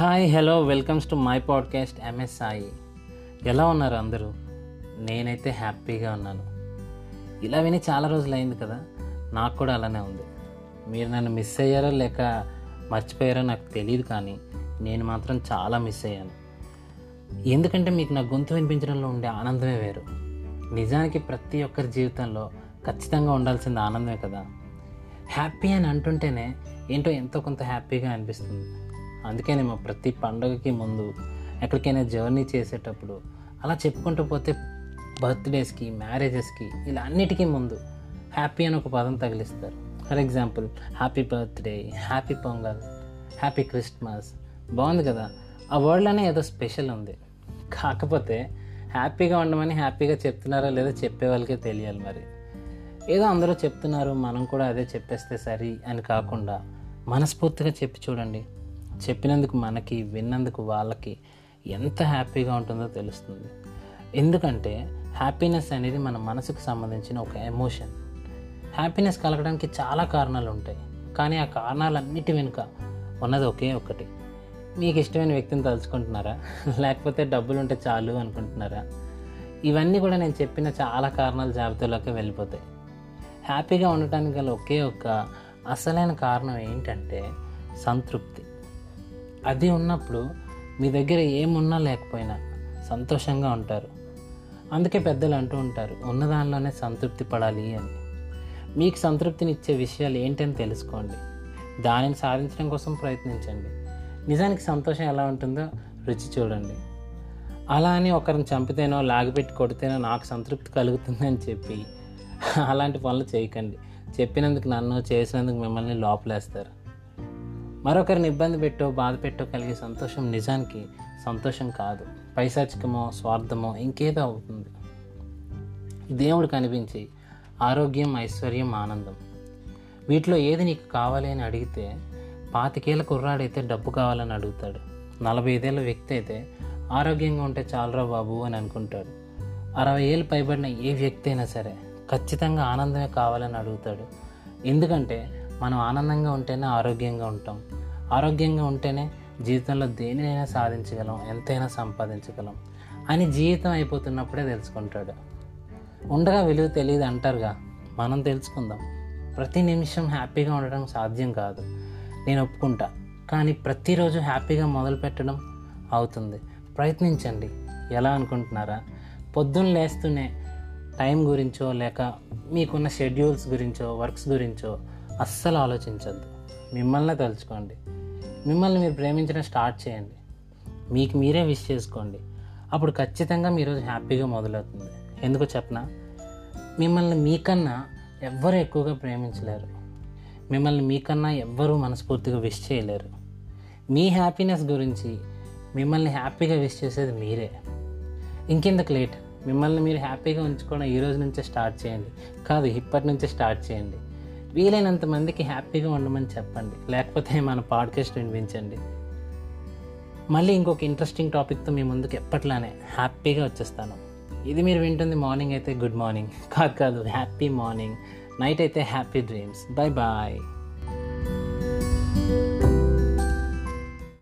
Hi hello welcomes to my podcast MS Sai ఎలా ఉన్నారు అందరూ? నేనైతే హ్యాపీగా ఉన్నాను. ఇలా విని చాలా రోజులు అయింది కదా? నాకు కూడా అలానే ఉంది. మీరు నన్ను మిస్ అయ్యారో లేక మర్చిపోయారో నాకు తెలియదు కానీ నేను మాత్రం చాలా మిస్ అయ్యాను. ఎందుకంటే మీకు నా గొంతు వినిపించడంలో ఉండే ఆనందమే వేరు. నిజానికి ప్రతి ఒక్కరి జీవితంలో ఖచ్చితంగా ఉండాల్సింది ఆనందమే కదా? హ్యాపీ అని అంటుంటేనే ఏంటో ఎంతో కొంత హ్యాపీగా అనిపిస్తుంది. అందుకేనేమో ప్రతి పండగకి ముందు ఎక్కడికైనా జర్నీ చేసేటప్పుడు అలా చెప్పుకుంటూ పోతే బర్త్డేస్కి మ్యారేజెస్కి ఇలా అన్నిటికీ ముందు హ్యాపీ అని ఒక పదం తగిలిస్తారు. For example happy birthday happy Pongal happy Christmas బాగుంది కదా? ఆ వర్డ్లోనే ఏదో స్పెషల్ ఉంది. కాకపోతే హ్యాపీగా ఉండమని హ్యాపీగా చెప్తున్నారా లేదో చెప్పే వాళ్ళకే తెలియాలి మరి. ఏదో అందరూ చెప్తున్నారు మనం కూడా అదే చెప్పేస్తే సరి అని కాకుండా మనస్ఫూర్తిగా చెప్పి చూడండి. చెప్పినందుకు మనకి విన్నందుకు వాళ్ళకి ఎంత హ్యాపీగా ఉంటుందో తెలుస్తుంది. ఎందుకంటే హ్యాపీనెస్ అనేది మన మనసుకు సంబంధించిన ఒక ఎమోషన్. హ్యాపీనెస్ కలగడానికి చాలా కారణాలు ఉంటాయి. కానీ ఆ కారణాలన్నిటి వెనుక ఉన్నది ఒకే ఒకటి. మీకు ఇష్టమైన వ్యక్తిని తలుచుకుంటున్నారా? లేకపోతే డబ్బులు ఉంటే చాలు అనుకుంటున్నారా? ఇవన్నీ కూడా నేను చెప్పిన చాలా కారణాల జాబితాలోకి వెళ్ళిపోతాయి. హ్యాపీగా ఉండటానికి గల ఒకే ఒక అసలైన కారణం ఏంటంటే సంతృప్తి. అది ఉన్నప్పుడు మీ దగ్గర ఏమున్నా లేకపోయినా సంతోషంగా ఉంటారు. అందుకే పెద్దలు అంటూ ఉంటారు ఉన్న దానిలోనే సంతృప్తి పడాలి అని. మీకు సంతృప్తిని ఇచ్చే విషయాలు ఏంటని తెలుసుకోండి. దానిని సాధించడం కోసం ప్రయత్నించండి. నిజానికి సంతోషం ఎలా ఉంటుందో రుచి చూడండి. అలా అని ఒకరిని చంపితేనో లాగిపెట్టి కొడితేనో నాకు సంతృప్తి కలుగుతుందని చెప్పి అలాంటి పనులు చేయకండి. చెప్పినందుకు నన్ను చేసినందుకు మిమ్మల్ని లోపలేస్తారు. మరొకరిని ఇబ్బంది పెట్టో బాధ పెట్టో కలిగే సంతోషం నిజానికి సంతోషం కాదు. పైశాచికమో స్వార్థమో ఇంకేదో అవుతుంది. దేవుడు కనిపించి ఆరోగ్యం ఐశ్వర్యం ఆనందం. వీటిలో ఏది నీకు కావాలి అని అడిగితే పాతికేళ్ళ కుర్రాడైతే డబ్బు కావాలని అడుగుతాడు. నలభై ఐదేళ్ళ వ్యక్తి అయితే ఆరోగ్యంగా ఉంటే చాలరా బాబు అని అనుకుంటాడు. అరవై ఏళ్ళు పైబడిన ఏ వ్యక్తి అయినా సరే ఖచ్చితంగా ఆనందమే కావాలని అడుగుతాడు. ఎందుకంటే మనం ఆనందంగా ఉంటేనే ఆరోగ్యంగా ఉంటాం. ఆరోగ్యంగా ఉంటేనే జీవితంలో దేనినైనా సాధించగలం ఎంతైనా సంపాదించగలం. అని జీవితం అయిపోతున్నప్పుడే తెలుసుకుంటాడు. ఉండగా విలువ తెలియదు అంటారుగా మనం తెలుసుకుందాం. ప్రతి నిమిషం హ్యాపీగా ఉండడం సాధ్యం కాదు. నేను ఒప్పుకుంటా కానీ ప్రతిరోజు హ్యాపీగా మొదలు పెట్టడం అవుతుంది. ప్రయత్నించండి. ఎలా అనుకుంటున్నారా? పొద్దున్న లేస్తూనే టైం గురించో లేక మీకున్న షెడ్యూల్స్ గురించో వర్క్స్ గురించో అస్సలు ఆలోచించద్దు. మిమ్మల్నే తలుచుకోండి. మిమ్మల్ని మీరు ప్రేమించడం స్టార్ట్ చేయండి. మీకు మీరే విష్ చేసుకోండి. అప్పుడు ఖచ్చితంగా మీ రోజు హ్యాపీగా మొదలవుతుంది. ఎందుకు చెప్పనా? మిమ్మల్ని మీకన్నా ఎవ్వరు ఎక్కువగా ప్రేమించలేరు. మిమ్మల్ని మీకన్నా ఎవ్వరూ మనస్ఫూర్తిగా విష్ చేయలేరు. మీ హ్యాపీనెస్ గురించి మిమ్మల్ని హ్యాపీగా విష్ చేసేది మీరే. ఇంకెందుకు లేట్? మిమ్మల్ని మీరు హ్యాపీగా ఉంచుకోవడం ఈ రోజు నుంచే స్టార్ట్ చేయండి. కాదు ఇప్పటి నుంచే స్టార్ట్ చేయండి. వీలైనంత మందికి హ్యాపీగా ఉండమని చెప్పండి. లేకపోతే మన పాడ్కాస్ట్ వినిపించండి. మళ్ళీ ఇంకొక ఇంట్రెస్టింగ్ టాపిక్తో మీ ముందుకు ఎప్పట్లానే హ్యాపీగా వచ్చేస్తాను. ఇది మీరు వింటుంది మార్నింగ్ అయితే గుడ్ మార్నింగ్. కాదు కాదు హ్యాపీ మార్నింగ్. నైట్ అయితే హ్యాపీ డ్రీమ్స్. Bye bye.